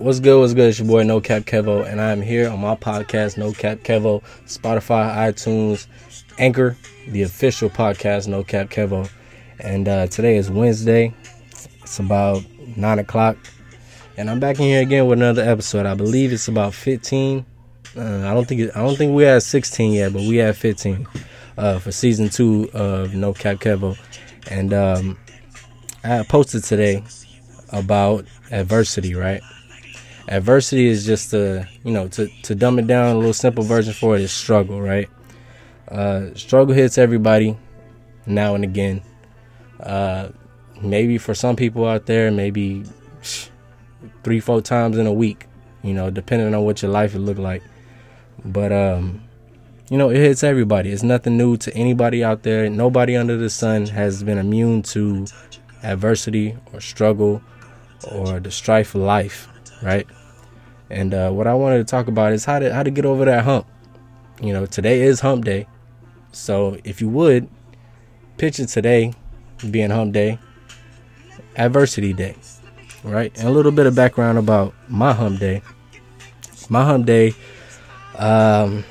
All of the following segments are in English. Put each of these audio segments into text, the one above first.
What's good? What's good? It's your boy No Cap Kevo, and I'm here on my podcast, No Cap Kevo, Spotify, iTunes, Anchor, the official podcast, No Cap Kevo. And uh, today is Wednesday. It's about nine o'clock, and I'm back in here again with another episode. I believe it's about 15. Uh, I don't think it, I don't think we had 16 yet, but we had 15 uh, for season two of No Cap Kevo. And um, I posted today about adversity, right? Adversity is just a, you know, to, to dumb it down, a little simple version for it is struggle, right? Uh, struggle hits everybody now and again. Uh, maybe for some people out there, maybe three, four times in a week, you know, depending on what your life would look like. But, um, you know, it hits everybody. It's nothing new to anybody out there. Nobody under the sun has been immune to adversity or struggle or the strife of life, right? And uh, what I wanted to talk about is how to how to get over that hump. You know, today is hump day. So if you would, picture today being hump day, adversity day, right? And a little bit of background about my hump day. My hump day um,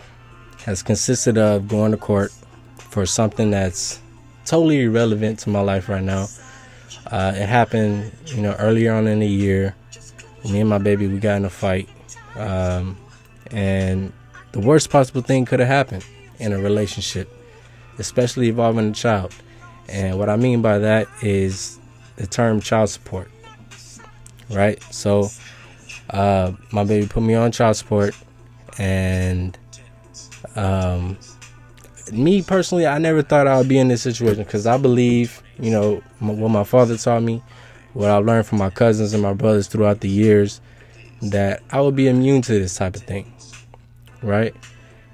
has consisted of going to court for something that's totally irrelevant to my life right now. Uh, it happened, you know, earlier on in the year. Me and my baby, we got in a fight, um, and the worst possible thing could have happened in a relationship, especially involving a child. And what I mean by that is the term child support, right? So, uh, my baby put me on child support, and um, me personally, I never thought I would be in this situation because I believe, you know, what my father taught me, what I learned from my cousins and my brothers throughout the years, that I would be immune to this type of thing, right?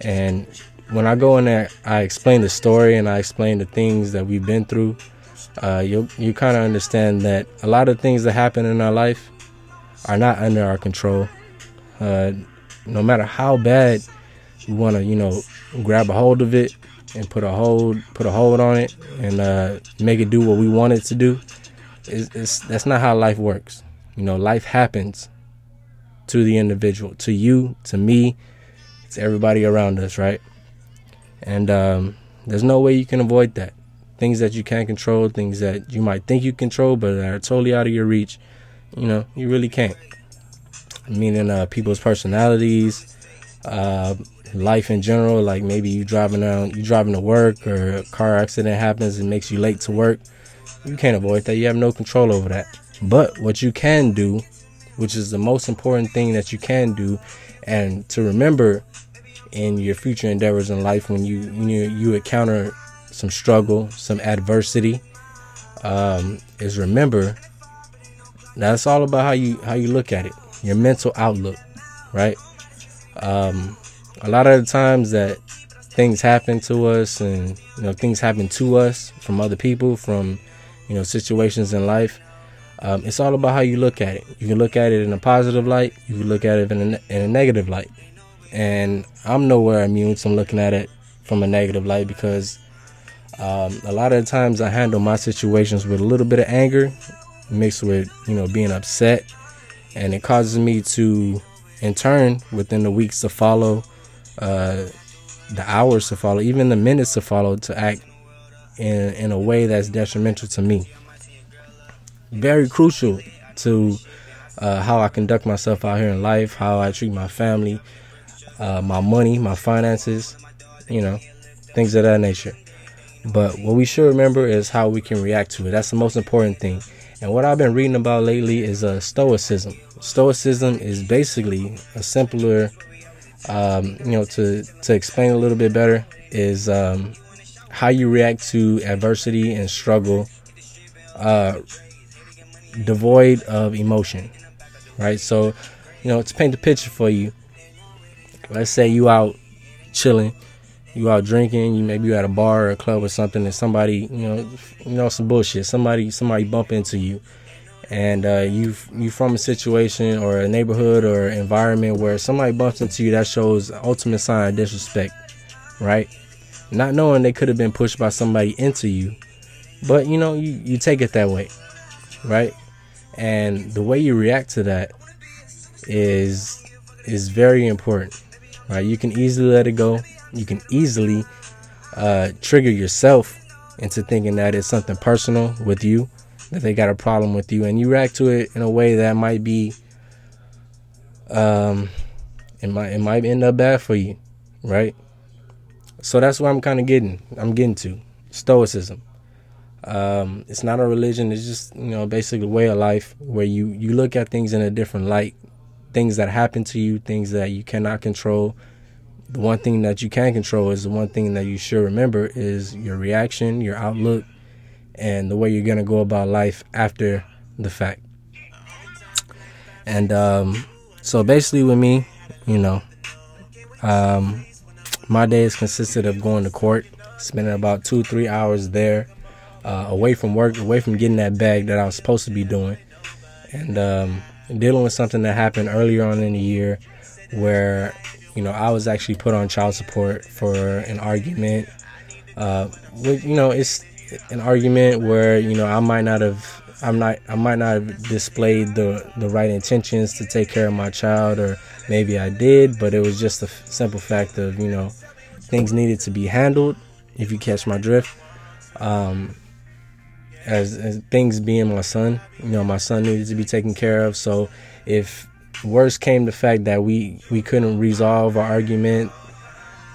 And when I go in there, I explain the story and I explain the things that we've been through. Uh, you you kind of understand that a lot of things that happen in our life are not under our control. Uh, no matter how bad we want to, you know, grab a hold of it and put a hold put a hold on it and uh, make it do what we want it to do. It's, it's, that's not how life works. You know, life happens to the individual, to you, to me, to everybody around us, right? And um, there's no way you can avoid that. Things that you can't control, things that you might think you control, but are totally out of your reach. You know, you really can't. Meaning, uh, people's personalities, uh, life in general. Like maybe you driving down, you driving to work, or a car accident happens and makes you late to work. You can't avoid that. You have no control over that. But what you can do, which is the most important thing that you can do, and to remember in your future endeavors in life when you when you, you encounter some struggle, some adversity, um, is remember that's all about how you how you look at it, your mental outlook, right? Um, a lot of the times that things happen to us and you know things happen to us from other people from you know situations in life um, it's all about how you look at it. You can look at it in a positive light you can look at it in a, in a negative light. And i'm nowhere immune from looking at it from a negative light because um, a lot of the times i handle my situations with a little bit of anger mixed with you know being upset. And it causes me to in turn within the weeks to follow uh, the hours to follow, even the minutes to follow, to act in in a way that's detrimental to me. Very crucial to uh, how I conduct myself out here in life, how I treat my family, uh, my money, my finances, you know, things of that nature. But what we should remember is how we can react to it. That's the most important thing. And what I've been reading about lately is uh, Stoicism. Stoicism is basically a simpler um, you know, to to explain a little bit better is um, how you react to adversity and struggle, uh, devoid of emotion, right? So, you know, to paint the picture for you, let's say you out chilling, you out drinking, you maybe you at a bar or a club or something, and somebody, you know, you know, some bullshit, somebody, somebody bump into you and uh, you you from a situation or a neighborhood or environment where somebody bumps into you, that shows ultimate sign of disrespect, right? Not knowing they could have been pushed by somebody into you, but you know you you take it that way, right? And the way you react to that is is very important. Right? You can easily let it go. You can easily uh, trigger yourself into thinking that it's something personal with you, that they got a problem with you, and you react to it in a way that might be, um, it might it might end up bad for you, right? So that's what I'm kind of getting. I'm getting to stoicism. Um, it's not a religion. It's just you know basically a way of life where you you look at things in a different light, things that happen to you, things that you cannot control. The one thing that you can control is the one thing that you should remember is your reaction, your outlook, and the way you're gonna go about life after the fact. And um, so basically, with me, you know, um, my days consisted of going to court, spending about two, three hours there, uh, away from work, away from getting that bag that I was supposed to be doing, and um, dealing with something that happened earlier on in the year where, you know, I was actually put on child support for an argument. Uh, with, you know, it's an argument where you know I might not have. I'm not. I might not have displayed the the right intentions to take care of my child, or maybe I did, but it was just a f- simple fact of you know things needed to be handled. If you catch my drift, um, as, as things being my son, you know, my son needed to be taken care of. So if worse came the fact that we we couldn't resolve our argument,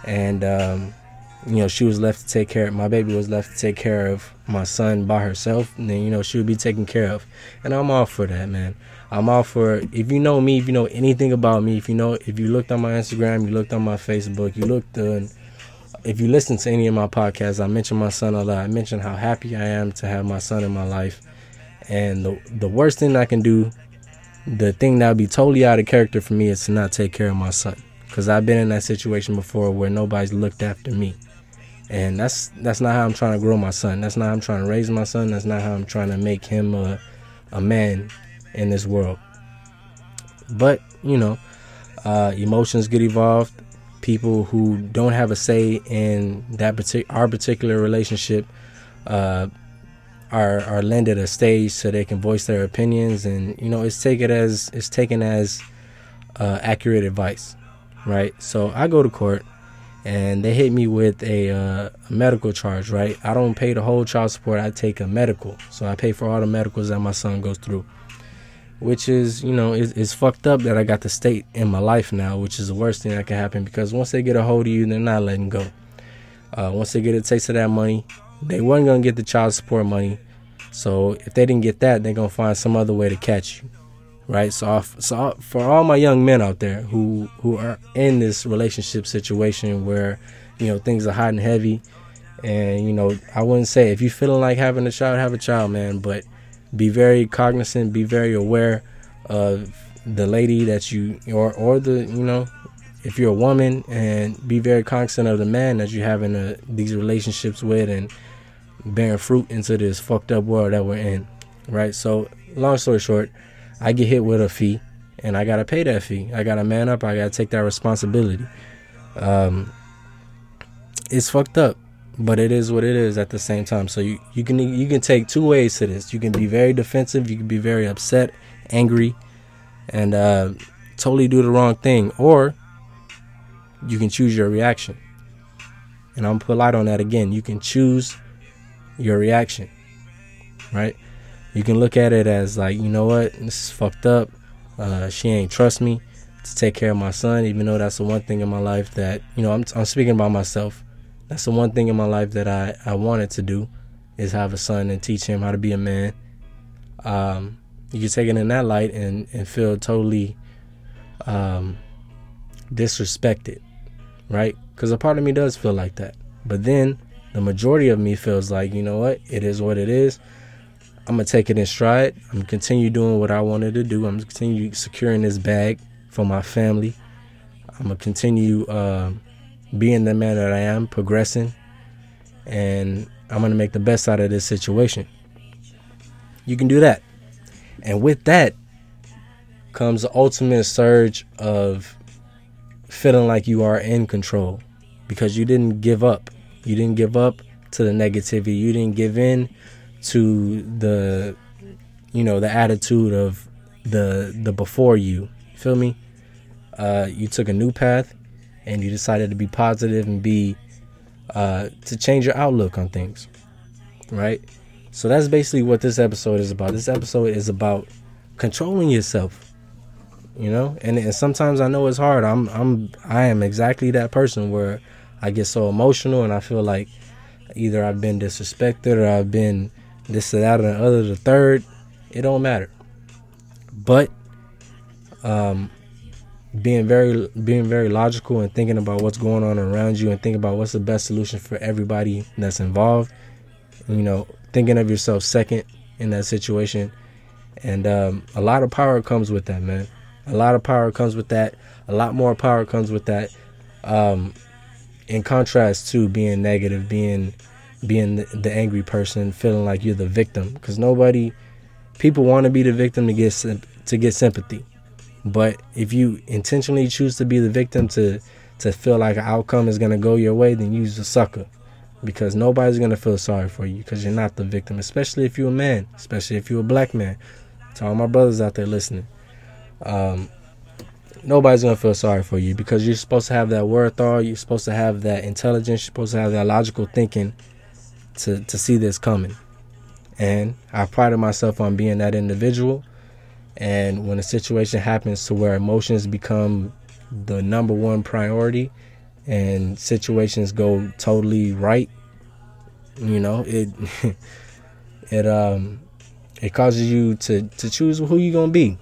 and um, you know she was left to take care. of My baby was left to take care of my son by herself. And then you know she would be taken care of, and I'm all for that, man. I'm all for if you know me, if you know anything about me, if you know if you looked on my Instagram, you looked on my Facebook, you looked on if you listen to any of my podcasts, I mention my son a lot. I mention how happy I am to have my son in my life. And the the worst thing I can do, the thing that would be totally out of character for me is to not take care of my son. Cause I've been in that situation before where nobody's looked after me. And that's that's not how I'm trying to grow my son. That's not how I'm trying to raise my son. That's not how I'm trying to make him a a man in this world. But, you know, uh, emotions get evolved. People who don't have a say in that particular our particular relationship uh, are are lended a stage so they can voice their opinions, and you know it's taken as it's taken as uh, accurate advice, right? So I go to court, and they hit me with a, uh, a medical charge, right? I don't pay the whole child support; I take a medical, so I pay for all the medicals that my son goes through which is you know is fucked up that I got the state in my life now, which is the worst thing that can happen because once they get a hold of you, they're not letting go. Uh, once they get a taste of that money, they weren't gonna get the child support money, so if they didn't get that, they're gonna find some other way to catch you, right? So, so for all my young men out there who who are in this relationship situation where you know things are hot and heavy, and you know I wouldn't say if you feeling like having a child, have a child, man, but be very cognizant, be very aware of the lady that you or or the you know if you're a woman and be very cognizant of the man that you're having a, these relationships with and bearing fruit into this fucked up world that we're in right? So long story short i get hit with a fee and i gotta pay that fee. I gotta man up i gotta take that responsibility. Um, it's fucked up but it is what it is at the same time. So you, you can you can take two ways to this. You can be very defensive, you can be very upset, angry, and uh, totally do the wrong thing, or you can choose your reaction. And I'm polite on that again. You can choose your reaction, right? You can look at it as like, you know what, this is fucked up. Uh, she ain't trust me to take care of my son, even though that's the one thing in my life that you know I'm, I'm speaking about myself that's the one thing in my life that I, I wanted to do is have a son and teach him how to be a man. Um, you can take it in that light and, and feel totally um, disrespected, right? Because a part of me does feel like that. But then the majority of me feels like, you know what? It is what it is. I'm going to take it in stride. I'm going to continue doing what I wanted to do. I'm going to continue securing this bag for my family. I'm going to continue. Uh, being the man that I am, progressing, and I'm going to make the best out of this situation. You can do that. And with that comes the ultimate surge of feeling like you are in control because you didn't give up. You didn't give up to the negativity. You didn't give in to the you know, the attitude of the the before you Feel me? Uh, you took a new path and you decided to be positive and be uh, to change your outlook on things, right? So that's basically what this episode is about. This episode is about controlling yourself, you know. And, and sometimes I know it's hard. I'm I'm I am exactly that person where I get so emotional and I feel like either I've been disrespected or I've been this or that or the other the third. It don't matter. But um, being very being very logical and thinking about what's going on around you and thinking about what's the best solution for everybody that's involved. You know, thinking of yourself second in that situation, and um, a lot of power comes with that, man. A lot of power comes with that. A lot more power comes with that. Um, in contrast to being negative, being being the, the angry person, feeling like you're the victim, because nobody, people want to be the victim to get to get sympathy. But if you intentionally choose to be the victim to to feel like an outcome is gonna go your way, then you're a sucker. Because nobody's gonna feel sorry for you because you're not the victim, especially if you're a man, especially if you're a black man. To all my brothers out there listening. Um, nobody's gonna feel sorry for you because you're supposed to have that wherewithal, you're supposed to have that intelligence, you're supposed to have that logical thinking to, to see this coming. And I prided myself on being that individual and when a situation happens to where emotions become the number one priority and situations go totally right, you know, it it um it causes you to to choose who you're gonna be.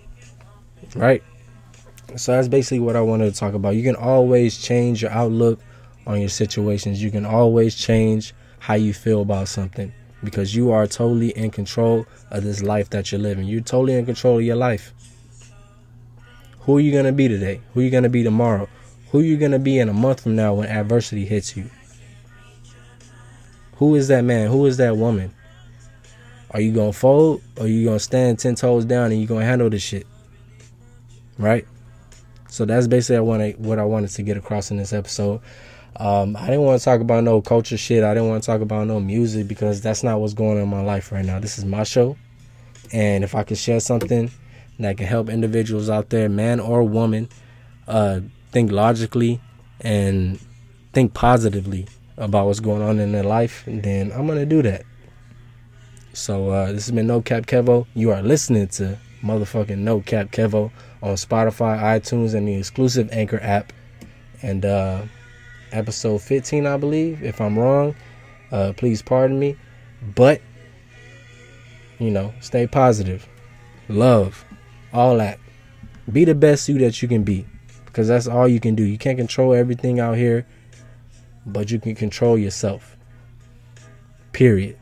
Right? So that's basically what I wanted to talk about. You can always change your outlook on your situations. You can always change how you feel about something because you are totally in control of this life that you're living. You're totally in control of your life. Who are you going to be today? Who are you going to be tomorrow? Who are you going to be in a month from now when adversity hits you? Who is that man? Who is that woman? Are you going to fold or are you going to stand 10 toes down and you're going to handle this shit? Right? So that's basically what I wanted to get across in this episode. Um, I didn't want to talk about no culture shit. I didn't want to talk about no music because that's not what's going on in my life right now. This is my show. And if I can share something that can help individuals out there, man or woman, uh, think logically and think positively about what's going on in their life, then I'm going to do that. So uh, this has been No Cap Kevo. You are listening to motherfucking No Cap Kevo on Spotify, iTunes, and the exclusive Anchor app. And uh, episode 15, I believe. If I'm wrong, uh, please pardon me. But, you know, stay positive. Love. All that. Be the best you that you can be. Because that's all you can do. You can't control everything out here, but you can control yourself. Period.